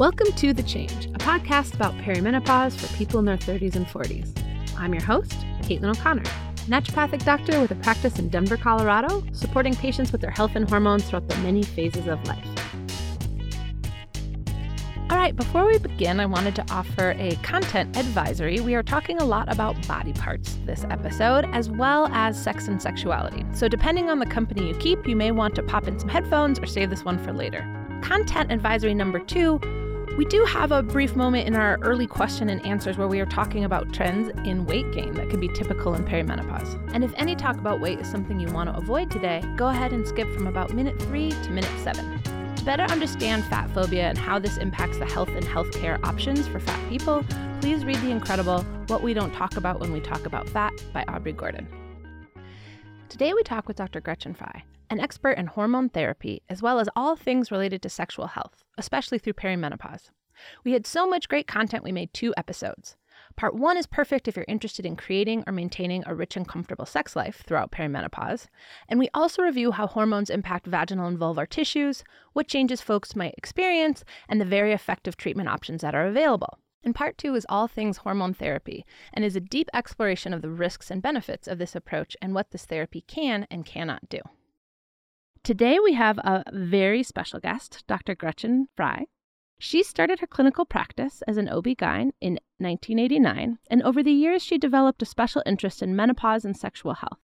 Welcome to The Change, a podcast about perimenopause for people in their 30s and 40s. I'm your host, Caitlin O'Connor, naturopathic doctor with a practice in Denver, Colorado, supporting patients with their health and hormones throughout the many phases of life. All right, before we begin, I wanted to offer a content advisory. We are talking a lot about body parts this episode, as well as sex and sexuality. So, depending on the company you keep, you may want to pop in some headphones or save this one for later. Content advisory number two we do have a brief moment in our early question and answers where we are talking about trends in weight gain that can be typical in perimenopause. And if any talk about weight is something you want to avoid today, go ahead and skip from about minute three to minute seven. To better understand fat phobia and how this impacts the health and healthcare options for fat people, please read the incredible What We Don't Talk About When We Talk About Fat by Aubrey Gordon. Today we talk with Dr. Gretchen Frey, an expert in hormone therapy, as well as all things related to sexual health, especially through perimenopause. We had so much great content, we made two episodes. Part one is perfect if you're interested in creating or maintaining a rich and comfortable sex life throughout perimenopause. And we also review how hormones impact vaginal and vulvar tissues, what changes folks might experience, and the very effective treatment options that are available. And part two is all things hormone therapy and is a deep exploration of the risks and benefits of this approach and what this therapy can and cannot do. Today we have a very special guest, Dr. Gretchen Frey. She started her clinical practice as an OB-GYN in 1989, and over the years she developed a special interest in menopause and sexual health.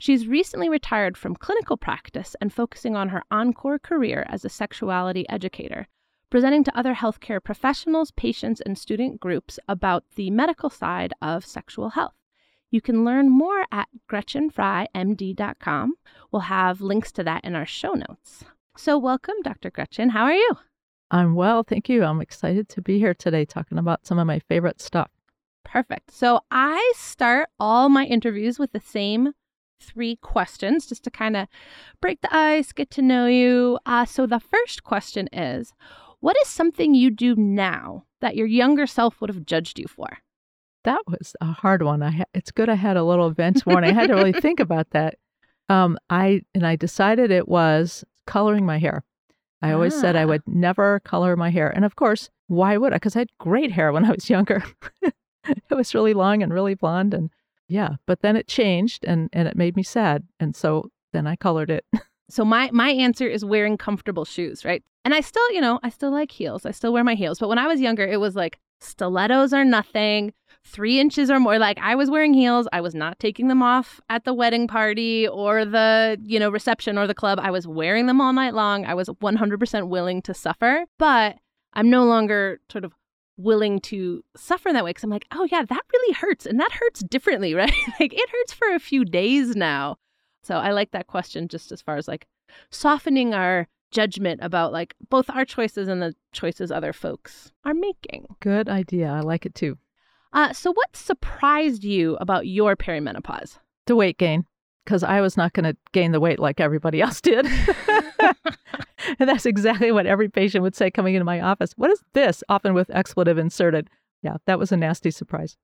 She's recently retired from clinical practice and focusing on her encore career as a sexuality educator, presenting to other healthcare professionals, patients, and student groups about the medical side of sexual health. You can learn more at GretchenFreyMD.com. We'll have links to that in our show notes. So, welcome, Dr. Gretchen. How are you? I'm well, thank you. I'm excited to be here today talking about some of my favorite stuff. Perfect. So, I start all my interviews with the same three questions just to kind of break the ice, get to know you. Uh, so, the first question is What is something you do now that your younger self would have judged you for? That was a hard one. I ha- it's good I had a little events warning. I had to really think about that. Um, I and I decided it was coloring my hair. I always ah. said I ah. would never color my hair, and of course, why would I? Because I had great hair when I was younger. it was really long and really blonde, and yeah. But then it changed, and and it made me sad, and so then I colored it. so my my answer is wearing comfortable shoes, right? And I still, you know, I still like heels. I still wear my heels. But when I was younger, it was like stilettos are nothing three inches or more. Like I was wearing heels. I was not taking them off at the wedding party or the, you know, reception or the club. I was wearing them all night long. I was 100% willing to suffer, but I'm no longer sort of willing to suffer that way because I'm like, oh yeah, that really hurts. And that hurts differently, right? like it hurts for a few days now. So I like that question just as far as like softening our judgment about like both our choices and the choices other folks are making. Good idea. I like it too. Uh, so, what surprised you about your perimenopause? The weight gain, because I was not going to gain the weight like everybody else did. and that's exactly what every patient would say coming into my office. What is this? Often with expletive inserted. Yeah, that was a nasty surprise.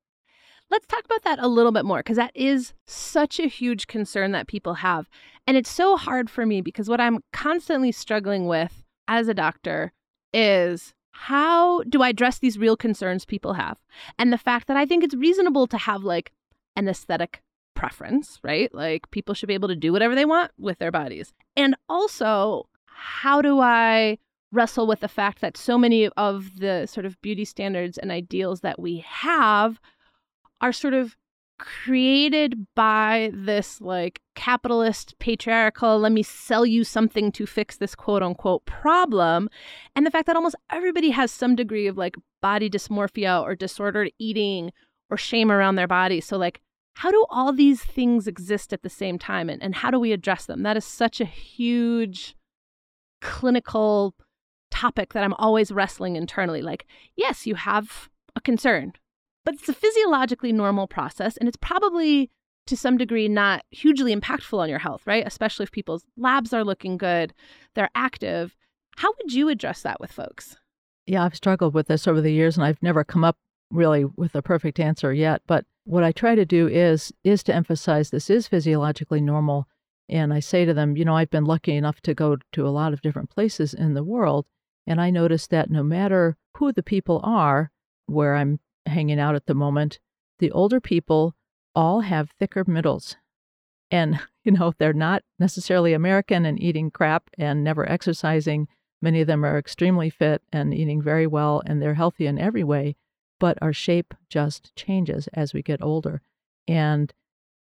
Let's talk about that a little bit more because that is such a huge concern that people have. And it's so hard for me because what I'm constantly struggling with as a doctor is how do I address these real concerns people have? And the fact that I think it's reasonable to have like an aesthetic preference, right? Like people should be able to do whatever they want with their bodies. And also, how do I wrestle with the fact that so many of the sort of beauty standards and ideals that we have are sort of created by this like capitalist patriarchal let me sell you something to fix this quote unquote problem and the fact that almost everybody has some degree of like body dysmorphia or disordered eating or shame around their body. So like how do all these things exist at the same time and, and how do we address them? That is such a huge clinical topic that i'm always wrestling internally. Like yes you have a concern but it's a physiologically normal process, and it's probably to some degree not hugely impactful on your health, right? Especially if people's labs are looking good, they're active. How would you address that with folks? Yeah, I've struggled with this over the years, and I've never come up really with a perfect answer yet. But what I try to do is is to emphasize this is physiologically normal. And I say to them, you know, I've been lucky enough to go to a lot of different places in the world. And I notice that no matter who the people are where I'm hanging out at the moment, the older people all have thicker middles. And, you know, they're not necessarily American and eating crap and never exercising. Many of them are extremely fit and eating very well, and they're healthy in every way, but our shape just changes as we get older. And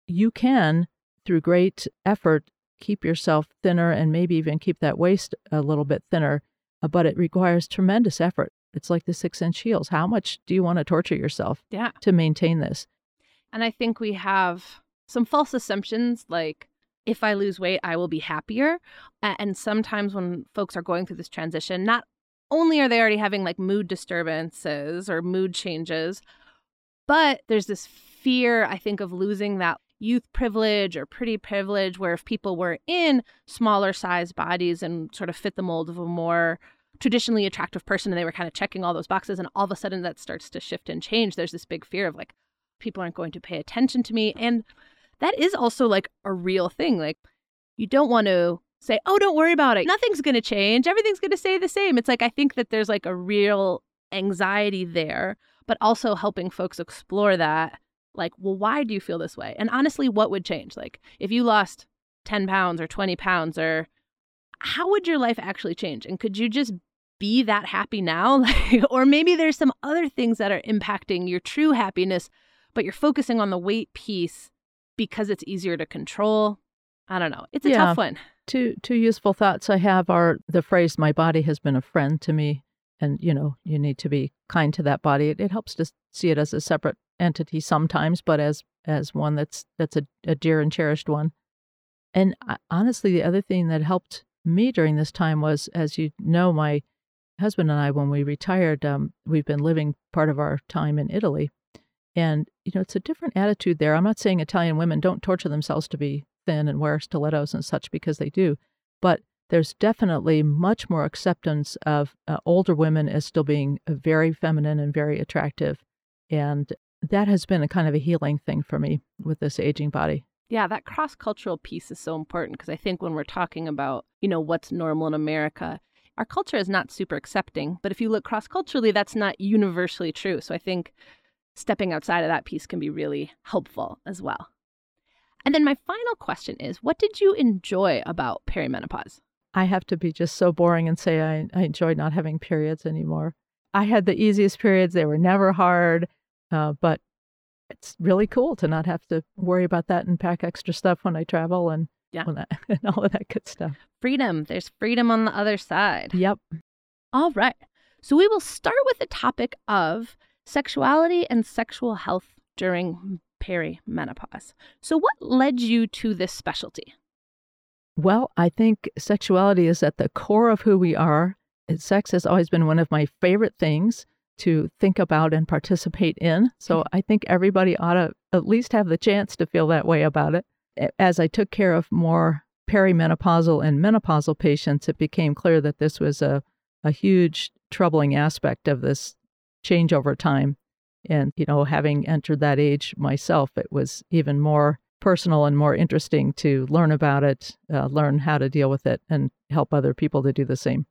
you can, through great effort, keep yourself thinner and maybe even keep that waist a little bit thinner, uh, but it requires tremendous effort. It's like the six inch heels. How much do you want to torture yourself Yeah. to maintain this? And I think we have some false assumptions like if I lose weight, I will be happier. And sometimes when folks are going through this transition, not only are they already having like mood disturbances or mood changes, but there's this fear, I think, of losing that youth privilege or pretty privilege where if people were in smaller size bodies and sort of fit the mold of a more traditionally attractive person and they were kind of checking all those boxes and all of a sudden that starts to shift and change. There's this big fear of like people aren't going to pay attention to me. And that is also like a real thing. Like you don't want to say oh don't worry about it. Nothing's going to change. Everything's going to stay the same. It's like i think that there's like a real anxiety there but also helping folks explore that like well why do you feel this way? And honestly what would change? Like if you lost 10 pounds or 20 pounds or how would your life actually change? And could you just be that happy now like or maybe there's some other things that are impacting your true happiness but you're focusing on the weight piece because it's easier to control i don't know it's a Yeah. tough one Two two useful thoughts I have are the phrase "my body has been a friend to me," and you know you need to be kind to that body. It, it helps to see it as a separate entity sometimes, but as as one that's that's a, a dear and cherished one. And I, honestly, the other thing that helped me during this time was, as you know, my husband and I, when we retired, um, we've been living part of our time in Italy, and you know it's a different attitude there. I'm not saying Italian women don't torture themselves to be thin and wear stilettos and such because they do, but there's definitely much more acceptance of uh, older women as still being uh, very feminine and very attractive, and that has been a kind of a healing thing for me with this aging body. Yeah, that cross cultural piece is so important because I think when we're talking about, you know, what's normal in America, our culture is not super accepting. But if you look cross culturally, that's not universally true. So I think stepping outside of that piece can be really helpful as well. And then my final question is what did you enjoy about perimenopause? I have to be just so boring and say I, I enjoy not having periods anymore. I had the easiest periods; they were never hard, uh, but it's really cool to not have to worry about that and pack extra stuff when I travel and Yeah. and all of that good stuff. Freedom. There's freedom on the other side. Yep. All right. So we will start with the topic of sexuality and sexual health during perimenopause. So, what led you to this specialty? Well, I think sexuality is at the core of who we are. Sex has always been one of my favorite things to think about and participate in. So mm-hmm. I think everybody ought to at least have the chance to feel that way about it. As I took care of more perimenopausal and menopausal patients, it became clear that this was a, a huge troubling aspect of this change over time. And, you know, having entered that age myself, it was even more personal and more interesting to learn about it, uh, learn how to deal with it, and help other people to do the same.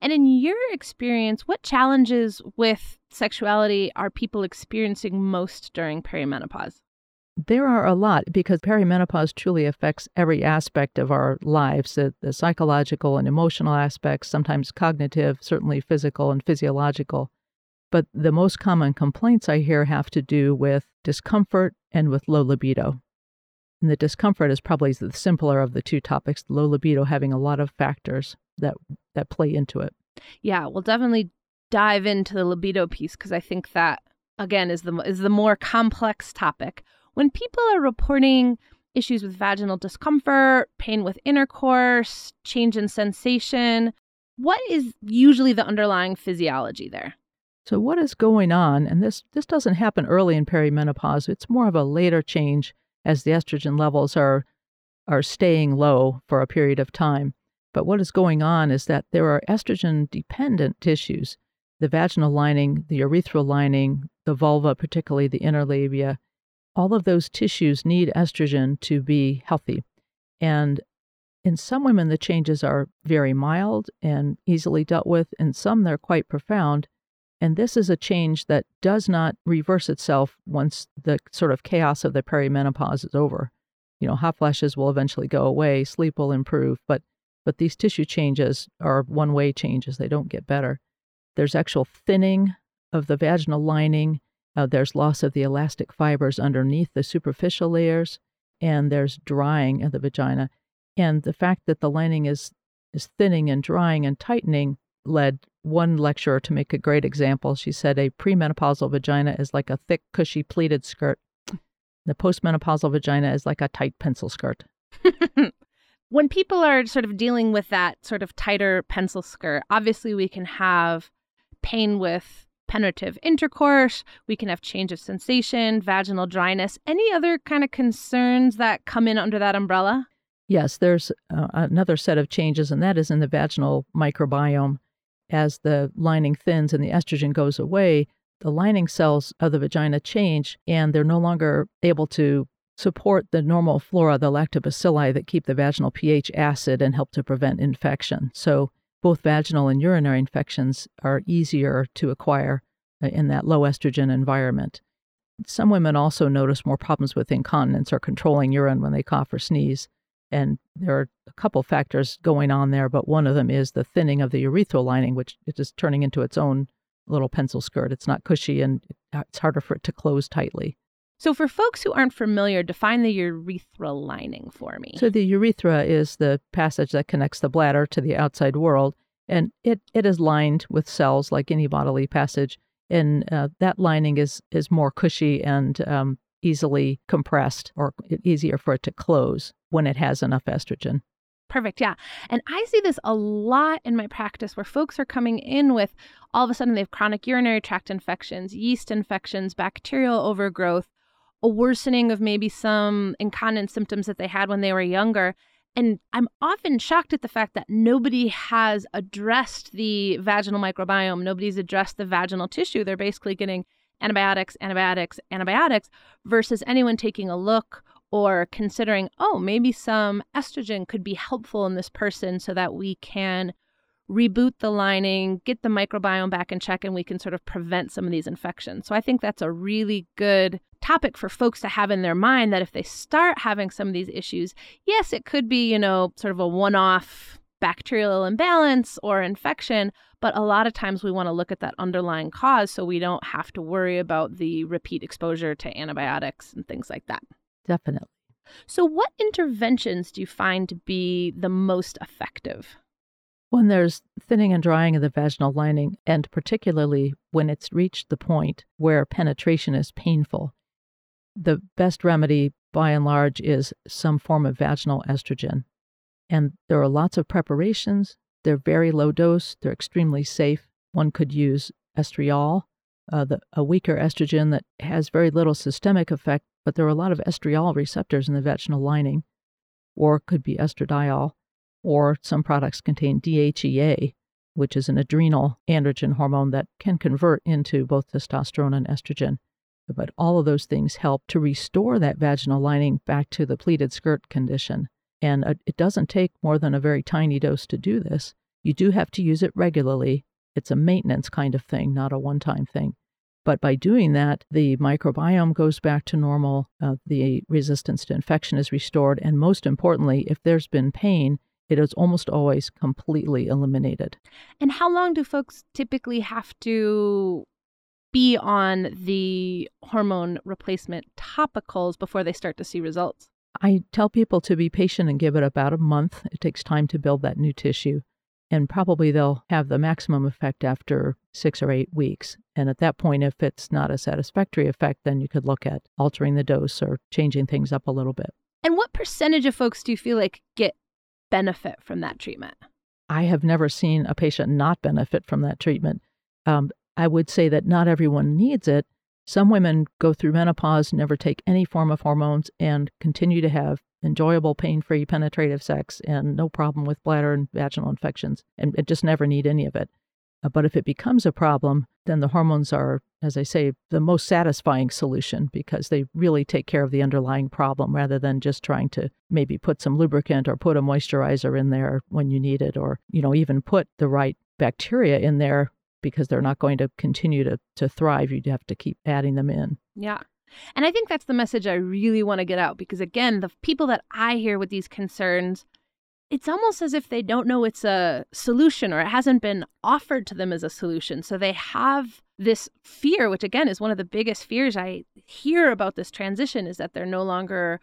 And in your experience, what challenges with sexuality are people experiencing most during perimenopause? There are a lot because perimenopause truly affects every aspect of our lives the, the psychological and emotional aspects, sometimes cognitive, certainly physical and physiological. But the most common complaints I hear have to do with discomfort and with low libido. And the discomfort is probably the simpler of the two topics, low libido having a lot of factors that, that play into it. Yeah, we'll definitely dive into the libido piece because I think that again is the is the more complex topic. When people are reporting issues with vaginal discomfort, pain with intercourse, change in sensation, what is usually the underlying physiology there? So what is going on? And this this doesn't happen early in perimenopause. It's more of a later change as the estrogen levels are are staying low for a period of time. But what is going on is that there are estrogen dependent tissues, the vaginal lining, the urethral lining, the vulva, particularly the inner labia. All of those tissues need estrogen to be healthy. And in some women, the changes are very mild and easily dealt with. In some, they're quite profound. And this is a change that does not reverse itself once the sort of chaos of the perimenopause is over. You know, hot flashes will eventually go away, sleep will improve, but but these tissue changes are one-way changes. They don't get better. There's actual thinning of the vaginal lining. Uh, there's loss of the elastic fibers underneath the superficial layers, and there's drying of the vagina. And the fact that the lining is is thinning and drying and tightening led one lecturer to make a great example. She said a premenopausal vagina is like a thick, cushy pleated skirt. The postmenopausal vagina is like a tight pencil skirt. when people are sort of dealing with that sort of tighter pencil skirt, obviously we can have pain with penetrative intercourse, we can have change of sensation, vaginal dryness. Any other kind of concerns that come in under that umbrella? Yes, there's uh, another set of changes, and that is in the vaginal microbiome. As the lining thins and the estrogen goes away, the lining cells of the vagina change, and they're no longer able to support the normal flora, the lactobacilli that keep the vaginal pH acid and help to prevent infection. So, both vaginal and urinary infections are easier to acquire uh, in that low estrogen environment. Some women also notice more problems with incontinence or controlling urine when they cough or sneeze. And there are a couple factors going on there, but one of them is the thinning of the urethral lining, which is just turning into its own little pencil skirt. It's not cushy and it's harder for it to close tightly. So, for folks who aren't familiar, define the urethral lining for me. So, the urethra is the passage that connects the bladder to the outside world, and it, it is lined with cells like any bodily passage. And uh, that lining is is more cushy and um, easily compressed, or easier for it to close when it has enough estrogen. Perfect. Yeah. And I see this a lot in my practice where folks are coming in with all of a sudden they have chronic urinary tract infections, yeast infections, bacterial overgrowth, a worsening of maybe some incontinence symptoms that they had when they were younger. And I'm often shocked at the fact that nobody has addressed the vaginal microbiome. Nobody's addressed the vaginal tissue. They're basically getting antibiotics, antibiotics, antibiotics, versus anyone taking a look or considering, oh, maybe some estrogen could be helpful in this person so that we can reboot the lining, get the microbiome back in check, and we can sort of prevent some of these infections. So I think that's a really good topic for folks to have in their mind that if they start having some of these issues, yes, it could be, you know, sort of a one off bacterial imbalance or infection, but a lot of times we want to look at that underlying cause so we don't have to worry about the repeat exposure to antibiotics and things like that. Definitely. So, what interventions do you find to be the most effective? When there's thinning and drying of the vaginal lining, and particularly when it's reached the point where penetration is painful, the best remedy by and large is some form of vaginal estrogen. And there are lots of preparations. They're very low dose, they're extremely safe. One could use estriol, uh, the, a weaker estrogen that has very little systemic effect, but there are a lot of estriol receptors in the vaginal lining, or could be estradiol or some products contain DHEA, which is an adrenal androgen hormone that can convert into both testosterone and estrogen. But all of those things help to restore that vaginal lining back to the pleated skirt condition. And uh, it doesn't take more than a very tiny dose to do this. You do have to use it regularly. It's a maintenance kind of thing, not a one time thing. But by doing that, the microbiome goes back to normal, uh, the resistance to infection is restored, and most importantly, if there's been pain, it is almost always completely eliminated. And how long do folks typically have to be on the hormone replacement topicals before they start to see results? I tell people to be patient and give it about a month. It takes time to build that new tissue. And probably they'll have the maximum effect after six or eight weeks. And at that point, if it's not a satisfactory effect, then you could look at altering the dose or changing things up a little bit. And what percentage of folks do you feel like get benefit from that treatment? I have never seen a patient not benefit from that treatment. Um, I would say that not everyone needs it. Some women go through menopause, never take any form of hormones, and continue to have enjoyable, pain free penetrative sex and no problem with bladder and vaginal infections, and, and just never need any of it. Uh, but if it becomes a problem, then the hormones are, as I say, the most satisfying solution because they really take care of the underlying problem rather than just trying to maybe put some lubricant or put a moisturizer in there when you need it or, you know, even put the right bacteria in there because they're not going to continue to, to thrive. You'd have to keep adding them in. Yeah. And I think that's the message I really want to get out because, again, the people that I hear with these concerns, it's almost as if they don't know it's a solution or it hasn't been offered to them as a solution. So they have this fear, which again is one of the biggest fears I hear about this transition, is that they're no longer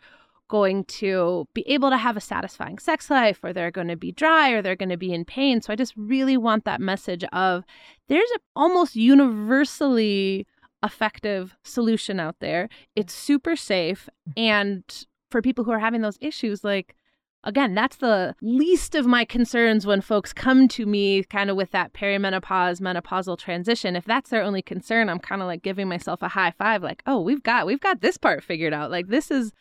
going to be able to have a satisfying sex life or they're going to be dry or they're going to be in pain. So I just really want that message of there's a almost universally effective solution out there. It's super safe and for people who are having those issues like again, that's the least of my concerns when folks come to me kind of with that perimenopause, menopausal transition. If that's their only concern, I'm kind of like giving myself a high five, like, oh, we've got we've got this part figured out. Like this is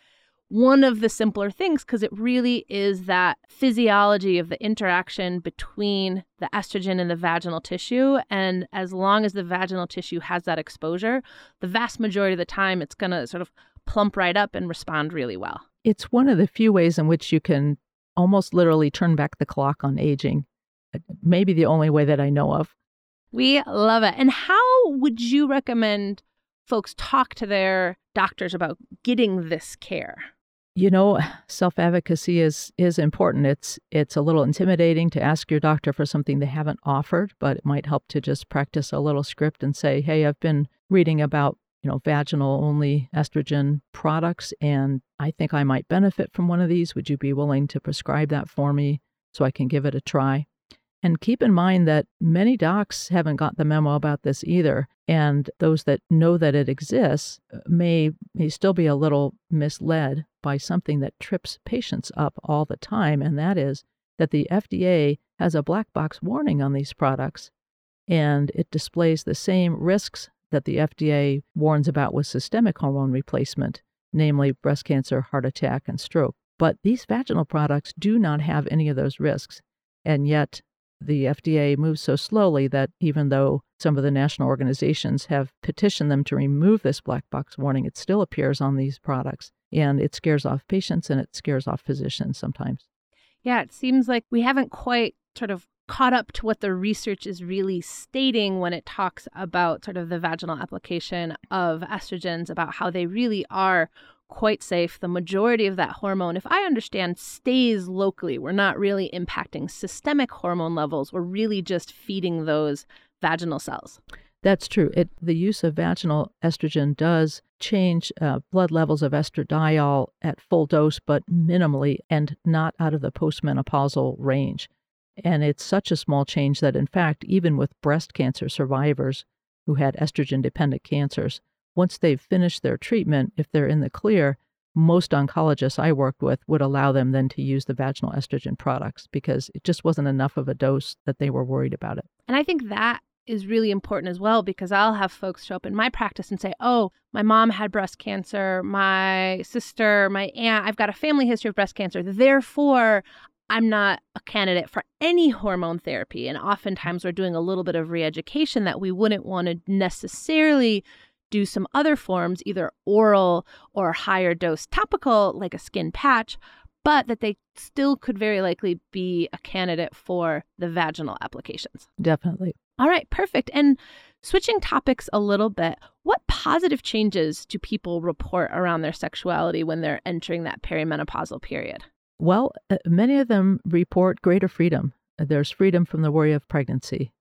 one of the simpler things because it really is that physiology of the interaction between the estrogen and the vaginal tissue. And as long as the vaginal tissue has that exposure, the vast majority of the time it's going to sort of plump right up and respond really well. It's one of the few ways in which you can almost literally turn back the clock on aging. Uh, maybe the only way that I know of. We love it. And how would you recommend folks talk to their doctors about getting this care? you know self-advocacy is is important it's it's a little intimidating to ask your doctor for something they haven't offered but it might help to just practice a little script and say hey i've been reading about you know vaginal only estrogen products and i think i might benefit from one of these would you be willing to prescribe that for me so i can give it a try and keep in mind that many docs haven't got the memo about this either. And those that know that it exists uh, may, may still be a little misled by something that trips patients up all the time. And that is that the FDA has a black box warning on these products and it displays the same risks that the FDA warns about with systemic hormone replacement, namely breast cancer, heart attack, and stroke. But these vaginal products do not have any of those risks. And yet, the FDA moves so slowly that even though some of the national organizations have petitioned them to remove this black box warning, it still appears on these products. And it scares off patients and it scares off physicians sometimes. Yeah, it seems like we haven't quite sort of caught up to what the research is really stating when it talks about sort of the vaginal application of estrogens, about how they really are quite safe. The majority of that hormone, if I understand, stays locally. We're not really impacting systemic hormone levels. We're really just feeding those vaginal cells. That's true. It, the use of vaginal estrogen does change uh, blood levels of estradiol at full dose, but minimally and not out of the postmenopausal range. And it's such a small change that, in fact, even with breast cancer survivors who had estrogen dependent cancers, once they've finished their treatment, if they're in the clear, most oncologists I worked with would allow them then to use the vaginal estrogen products because it just wasn't enough of a dose that they were worried about it. And I think that is really important as well because I'll have folks show up in my practice and say, Oh, my mom had breast cancer, my sister, my aunt, I've got a family history of breast cancer. Therefore, I'm not a candidate for any hormone therapy. And oftentimes we're doing a little bit of re education that we wouldn't want to necessarily do some other forms, either oral or higher dose topical, like a skin patch, but that they still could very likely be a candidate for the vaginal applications. Definitely. All right, perfect. And switching topics a little bit, what positive changes do people report around their sexuality when they're entering that perimenopausal period? Well, uh, many of them report greater freedom. There's freedom from the worry of pregnancy.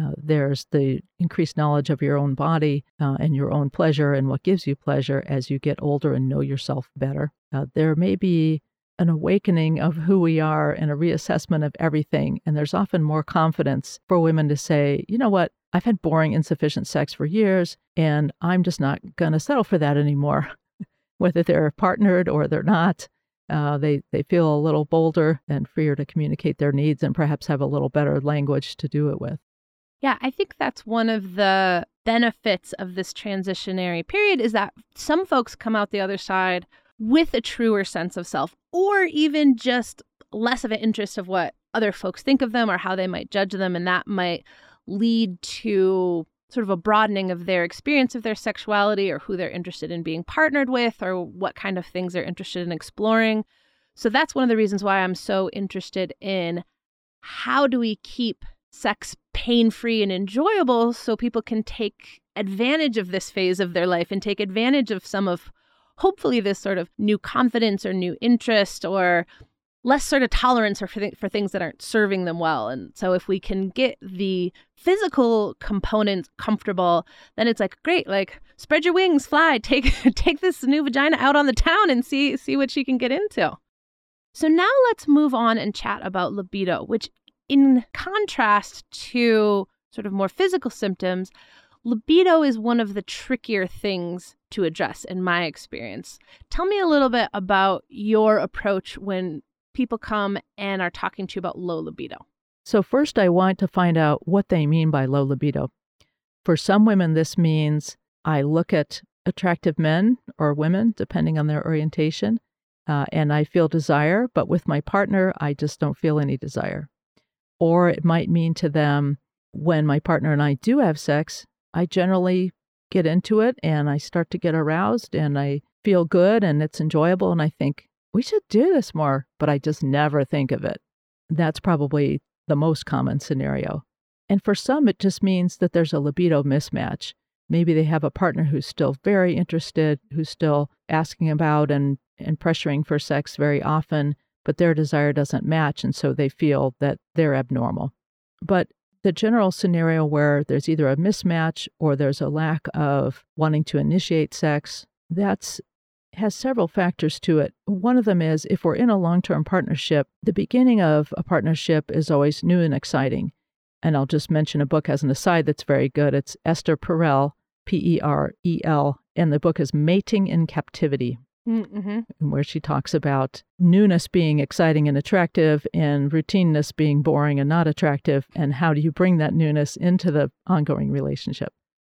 Uh, there's the increased knowledge of your own body uh, and your own pleasure and what gives you pleasure as you get older and know yourself better. Uh, there may be an awakening of who we are and a reassessment of everything. And there's often more confidence for women to say, you know what, I've had boring, insufficient sex for years, and I'm just not going to settle for that anymore. Whether they're partnered or they're not, uh, they, they feel a little bolder and freer to communicate their needs and perhaps have a little better language to do it with. Yeah, I think that's one of the benefits of this transitionary period is that some folks come out the other side with a truer sense of self or even just less of an interest of what other folks think of them or how they might judge them and that might lead to sort of a broadening of their experience of their sexuality or who they're interested in being partnered with or what kind of things they're interested in exploring. So that's one of the reasons why I'm so interested in how do we keep sex pain free and enjoyable so people can take advantage of this phase of their life and take advantage of some of hopefully this sort of new confidence or new interest or less sort of tolerance for, for things that aren't serving them well. And so if we can get the physical component comfortable, then it's like great, like spread your wings, fly, take take this new vagina out on the town and see see what she can get into. So now let's move on and chat about libido, which in contrast to sort of more physical symptoms, libido is one of the trickier things to address in my experience. Tell me a little bit about your approach when people come and are talking to you about low libido. So, first, I want to find out what they mean by low libido. For some women, this means I look at attractive men or women, depending on their orientation, uh, and I feel desire, but with my partner, I just don't feel any desire. Or it might mean to them, when my partner and I do have sex, I generally get into it and I start to get aroused and I feel good and it's enjoyable. And I think we should do this more, but I just never think of it. That's probably the most common scenario. And for some, it just means that there's a libido mismatch. Maybe they have a partner who's still very interested, who's still asking about and, and pressuring for sex very often, but their desire doesn't match. And so they feel that they're abnormal. But the general scenario where there's either a mismatch or there's a lack of wanting to initiate sex, that's has several factors to it. One of them is if we're in a long-term partnership, the beginning of a partnership is always new and exciting. And I'll just mention a book as an aside that's very good. It's Esther Perel, P E R E L, and the book is Mating in Captivity mm-hmm. where she talks about newness being exciting and attractive and routineness being boring and not attractive. And how do you bring that newness into the ongoing relationship?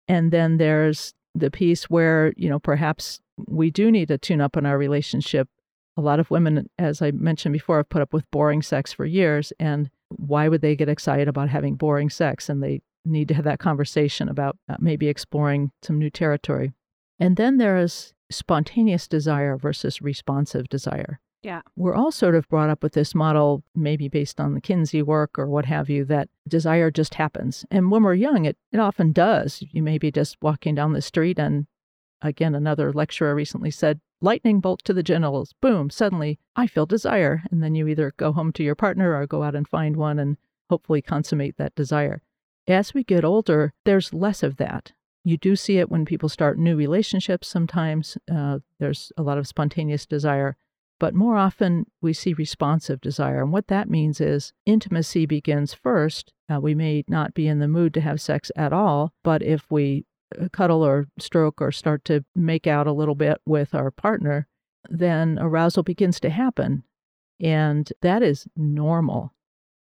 And then there's the piece where, you know, perhaps we do need to tune up on our relationship. A lot of women, as I mentioned before, have put up with boring sex for years. And why would they get excited about having boring sex? And they need to have that conversation about uh, maybe exploring some new territory. And then there is spontaneous desire versus responsive desire. Yeah. We're all sort of brought up with this model, maybe based on the Kinsey work or what have you, that desire just happens. And when we're young, it, it often does. You may be just walking down the street, and again, another lecturer recently said, lightning bolt to the genitals, boom, suddenly I feel desire. And then you either go home to your partner or go out and find one and hopefully consummate that desire. As we get older, there's less of that. You do see it when people start new relationships sometimes. Uh, there's a lot of spontaneous desire, but more often we see responsive desire. And what that means is intimacy begins first. Uh, we may not be in the mood to have sex at all, but if we uh, cuddle or stroke or start to make out a little bit with our partner, then arousal begins to happen. And that is normal.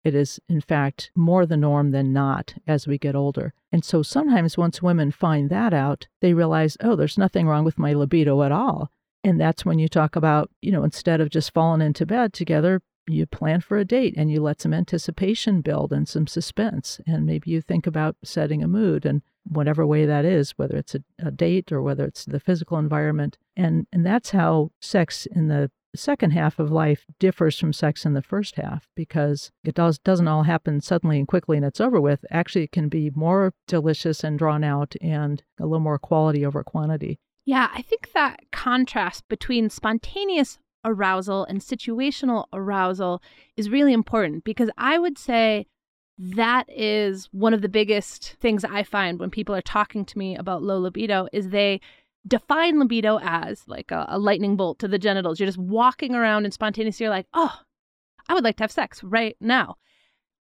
It is, in fact, more the norm than not as we get older. And so sometimes once women find that out, they realize, oh, there's nothing wrong with my libido at all. And that's when you talk about, you know, instead of just falling into bed together, you plan for a date and you let some anticipation build and some suspense. And maybe you think about setting a mood and whatever way that is, whether it's a, a date or whether it's the physical environment. And and that's how sex in the second half of life differs from sex in the first half because it does doesn't all happen suddenly and quickly and it's over with. Actually, it can be more delicious and drawn out and a little more quality over quantity. Yeah, I think that contrast between spontaneous arousal and situational arousal is really important because I would say that is one of the biggest things I find when people are talking to me about low libido is they define libido as like a, a, lightning bolt to the genitals. You're just walking around and spontaneously you're like, oh, I would like to have sex right now.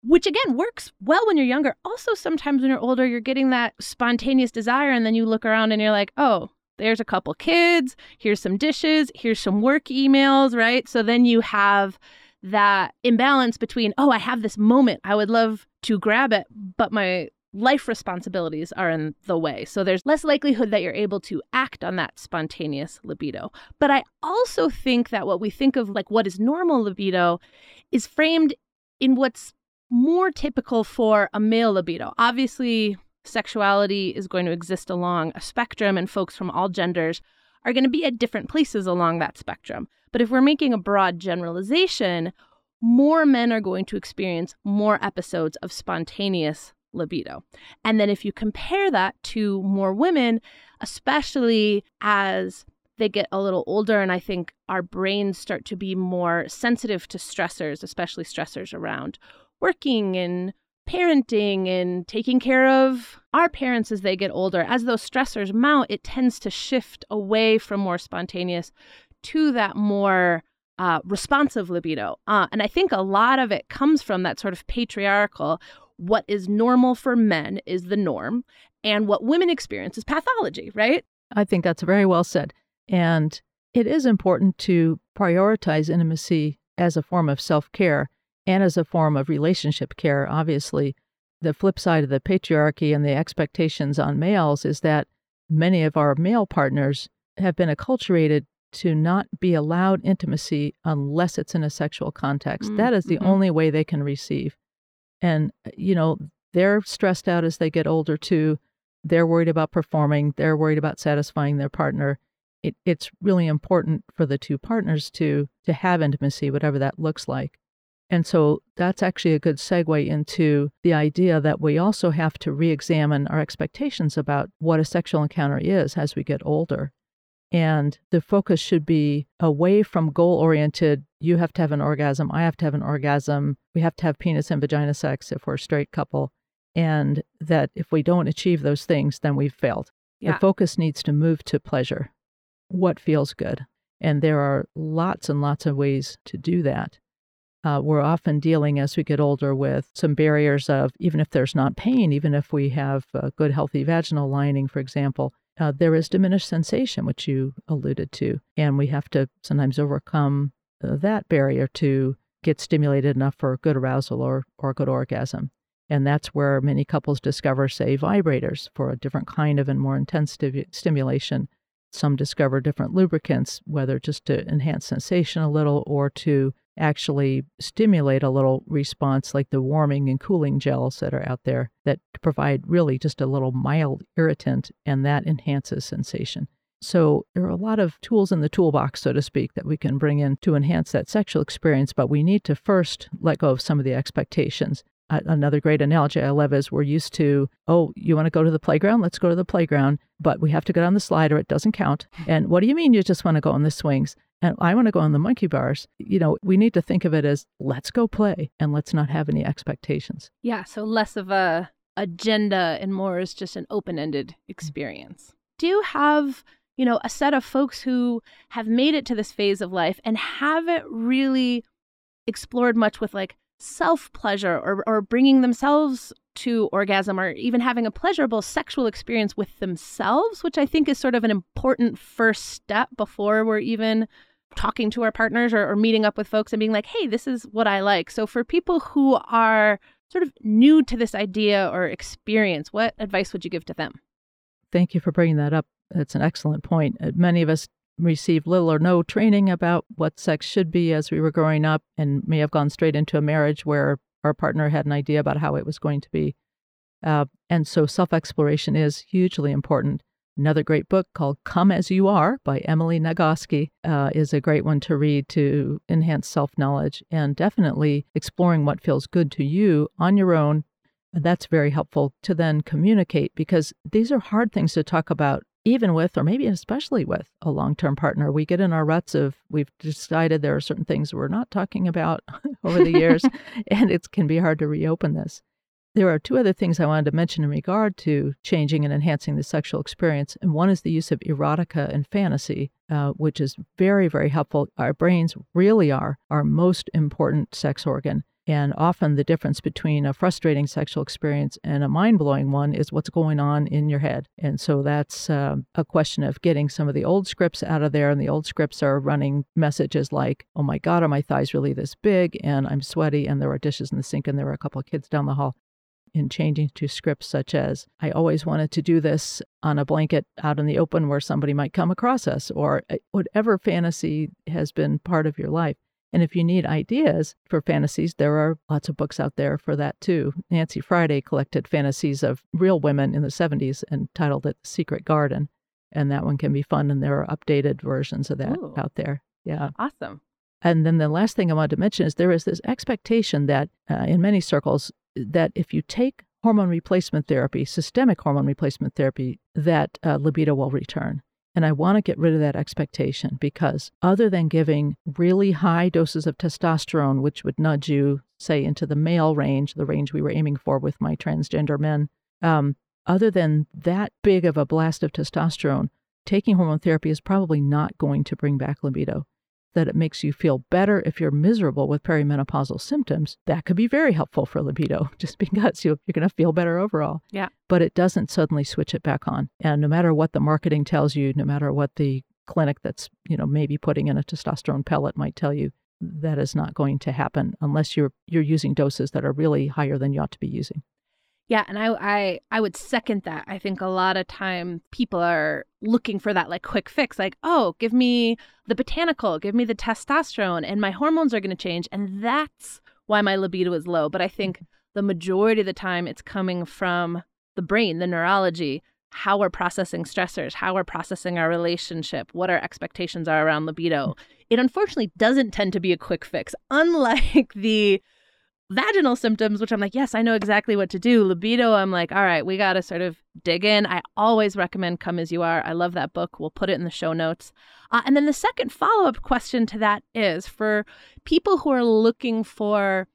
Which again works well when you're younger. Also, sometimes when you're older, you're getting that spontaneous desire, and then you look around and you're like, oh, there's a couple kids, here's some dishes, here's some work emails, right? So then you have that imbalance between, oh, I have this moment, I would love to grab it, but my life responsibilities are in the way. So there's less likelihood that you're able to act on that spontaneous libido. But I also think that what we think of like what is normal libido is framed in what's more typical for a male libido. Obviously, sexuality is going to exist along a spectrum, and folks from all genders are going to be at different places along that spectrum. But if we're making a broad generalization, more men are going to experience more episodes of spontaneous libido. And then if you compare that to more women, especially as they get a little older, and I think our brains start to be more sensitive to stressors, especially stressors around working and parenting and taking care of our parents as they get older. As those stressors mount, it tends to shift away from more spontaneous to that more uh, responsive libido. Uh, and I think a lot of it comes from that sort of patriarchal what is normal for men is the norm, and what women experience is pathology, right? I think that's very well said. And it is important to prioritize intimacy as a form of self care and as a form of relationship care. Obviously, the flip side of the patriarchy and the expectations on males is that many of our male partners have been acculturated to not be allowed intimacy unless it's in a sexual context. Mm-hmm. That is the mm-hmm. only way they can receive. And, uh, you know, they're stressed out as they get older too. They're worried about performing, they're worried about satisfying their partner. It, it's really important for the two partners to to have intimacy, whatever that looks like. And so that's actually a good segue into the idea that we also have to re examine our expectations about what a sexual encounter is as we get older. And the focus should be away from goal oriented, you have to have an orgasm, I have to have an orgasm, we have to have penis and vagina sex if we're a straight couple. And that if we don't achieve those things, then we've failed. Yeah. The focus needs to move to pleasure. What feels good? And there are lots and lots of ways to do that. Uh, we're often dealing as we get older with some barriers of even if there's not pain, even if we have a good, healthy vaginal lining, for example, uh, there is diminished sensation, which you alluded to. And we have to sometimes overcome uh, that barrier to get stimulated enough for good arousal or, or good orgasm. And that's where many couples discover, say, vibrators for a different kind of and more intense stimulation. Some discover different lubricants, whether just to enhance sensation a little or to actually stimulate a little response, like the warming and cooling gels that are out there that provide really just a little mild irritant, and that enhances sensation. So there are a lot of tools in the toolbox, so to speak, that we can bring in to enhance that sexual experience, but we need to first let go of some of the expectations. Another great analogy I love is we're used to, oh, you want to go to the playground? Let's go to the playground, but we have to get on the slide or It doesn't count. And what do you mean you just want to go on the swings? and I want to go on the monkey bars, you know, we need to think of it as let's go play and let's not have any expectations. Yeah. So less of a agenda and more is just an open ended experience. Do you have, you know, a set of folks who have made it to this phase of life and haven't really explored much with like self pleasure or, or bringing themselves to orgasm or even having a pleasurable sexual experience with themselves, which I think is sort of an important first step before we're even talking to our partners or, or meeting up with folks and being like, hey, this is what I like. So for people who are sort of new to this idea or experience, what advice would you give to them? Thank you for bringing that up. That's an excellent point. Uh, many of us received little or no training about what sex should be as we were growing up and may have gone straight into a marriage where our partner had an idea about how it was going to be. Uh, and so self exploration is hugely important. Another great book called Come As You Are by Emily Nagoski uh, is a great one to read to enhance self knowledge and definitely exploring what feels good to you on your own. That's very helpful to then communicate because these are hard things to talk about, even with, or maybe especially with, a long term partner. We get in our ruts of we've decided there are certain things we're not talking about over the years, and it can be hard to reopen this. There are two other things I wanted to mention in regard to changing and enhancing the sexual experience. And one is the use of erotica and fantasy, uh, which is very, very helpful. Our brains really are our most important sex organ. And often the difference between a frustrating sexual experience and a mind blowing one is what's going on in your head. And so that's uh, a question of getting some of the old scripts out of there. And the old scripts are running messages like, oh my God, are my thighs really this big? And I'm sweaty, and there are dishes in the sink, and there are a couple of kids down the hall in changing to scripts such as, I always wanted to do this on a blanket out in the open where somebody might come across us, or uh, whatever fantasy has been part of your life. And if you need ideas for fantasies, there are lots of books out there for that too. Nancy Friday collected fantasies of real women in the 70s and titled it Secret Garden. And that one can be fun, and there are updated versions of that Ooh. out there. Yeah. Awesome. And then the last thing I wanted to mention is there is this expectation that uh, in many circles that if you take hormone replacement therapy, systemic hormone replacement therapy, that uh, libido will return. And I want to get rid of that expectation because, other than giving really high doses of testosterone, which would nudge you, say, into the male range, the range we were aiming for with my transgender men, um, other than that big of a blast of testosterone, taking hormone therapy is probably not going to bring back libido that it makes you feel better if you're miserable with perimenopausal symptoms, that could be very helpful for libido just because you, you're going to feel better overall. Yeah. But it doesn't suddenly switch it back on. And no matter what the marketing tells you, no matter what the clinic that's, you know, maybe putting in a testosterone pellet might tell you, that is not going to happen unless you're you're using doses that are really higher than you ought to be using. Yeah, and I, I I would second that. I think a lot of time people are looking for that like quick fix, like, oh, give me the botanical, give me the testosterone, and my hormones are going to change, and that's why my libido is low. But I think mm-hmm. the majority of the time it's coming from the brain, the neurology, how we're processing stressors, how we're processing our relationship, what our expectations are around libido. Mm-hmm. It unfortunately doesn't tend to be a quick fix, unlike the vaginal symptoms, which I'm like, yes, I know exactly what to do. Libido, I'm like, all right, we got to sort of dig in. I always recommend Come As You Are. I love that book. We'll put it in the show notes. Uh, and then the second follow up question to that is for people who are looking for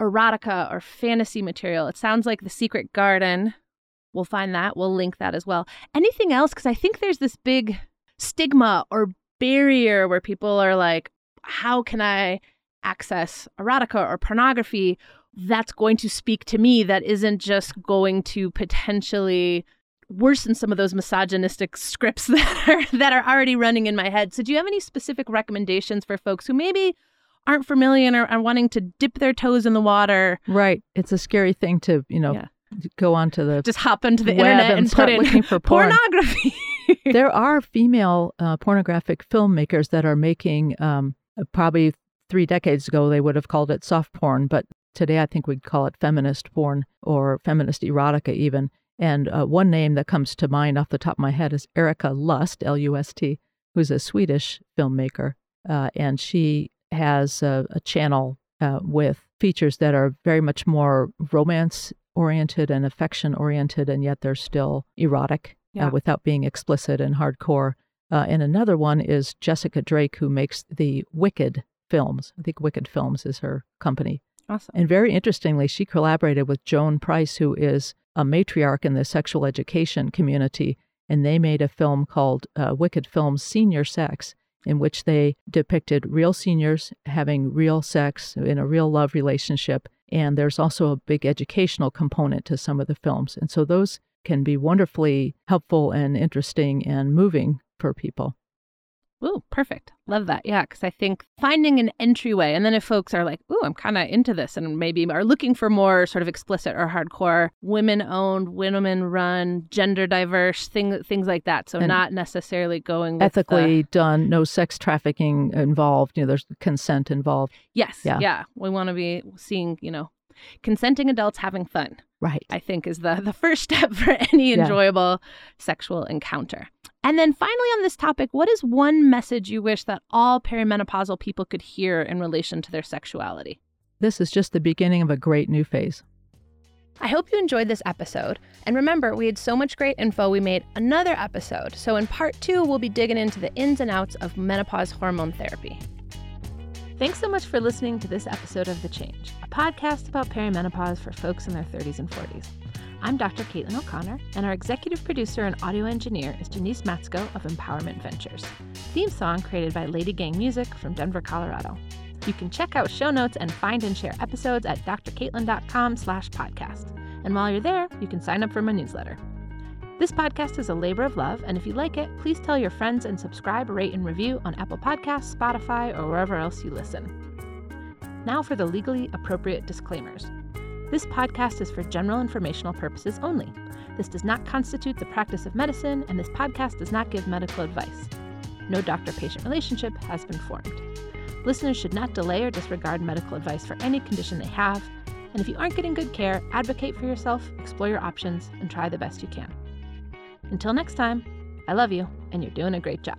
erotica or fantasy material, it sounds like The Secret Garden. We'll find that. We'll link that as well. Anything else? Because I think there's this big stigma or barrier where people are like, how can I access erotica or pornography that's going to speak to me that isn't just going to potentially worsen some of those misogynistic scripts that are that are already running in my head. So do you have any specific recommendations for folks who maybe aren't familiar and are, wanting to dip their toes in the water? Right. It's a scary thing to, you know, yeah. go onto the just hop into the internet and, and put in looking for porn. pornography. there are female uh, pornographic filmmakers that are making um, probably three decades ago, they would have called it soft porn, but today I think we'd call it feminist porn or feminist erotica, even. And uh, one name that comes to mind off the top of my head is Erika Lust, L U S T, who's a Swedish filmmaker. Uh, and she has a, a channel uh, with features that are very much more romance oriented and affection oriented, and yet they're still erotic uh, yeah. without being explicit and hardcore. Uh, and another one is Jessica Drake, who makes the Wicked Films. I think Wicked Films is her company. Awesome. And very interestingly, she collaborated with Joan Price, who is a matriarch in the sexual education community, and they made a film called uh, Wicked Films Senior Sex, in which they depicted real seniors having real sex in a real love relationship. And there's also a big educational component to some of the films. And so those can be wonderfully helpful and interesting and moving for people. Ooh, perfect. Love that. Yeah, because I think finding an entryway, and then if folks are like, ooh, I'm kind of into this, and maybe are looking for more sort of explicit or hardcore, women owned, women run, gender diverse, thing, things like that. So and not necessarily going ethically the... done, no sex trafficking involved. You know, there's consent involved. Yes. Yeah. Yeah. We want to be seeing, you know, consenting adults having fun. Right. I think is the the first step for any enjoyable yeah. sexual encounter. And then finally on this topic, what is one message you wish that all perimenopausal people could hear in relation to their sexuality? This is just the beginning of a great new phase. I hope you enjoyed this episode. And remember, we had so much great info, we made another episode. So in part two, we'll be digging into the ins and outs of menopause hormone therapy. Thanks so much for listening to this episode of The Change, a podcast about perimenopause for folks in their 30s and 40s. I'm Dr. Caitlin O'Connor, and our executive producer and audio engineer is Janice Matsko of Empowerment Ventures. Theme song created by Lady Gang Music from Denver, Colorado. You can check out show notes and find and share episodes at drcaitlin.com slash podcast. And while you're there, you can sign up for my newsletter. This podcast is a labor of love, and if you like it, please tell your friends and subscribe, rate, and review on Apple Podcasts, Spotify, or wherever else you listen. Now for the legally appropriate disclaimers. This podcast is for general informational purposes only. This does not constitute the practice of medicine, and this podcast does not give medical advice. No doctor patient relationship has been formed. Listeners should not delay or disregard medical advice for any condition they have, and if you aren't getting good care, advocate for yourself, explore your options, and try the best you can. Until next time, I love you, and you're doing a great job.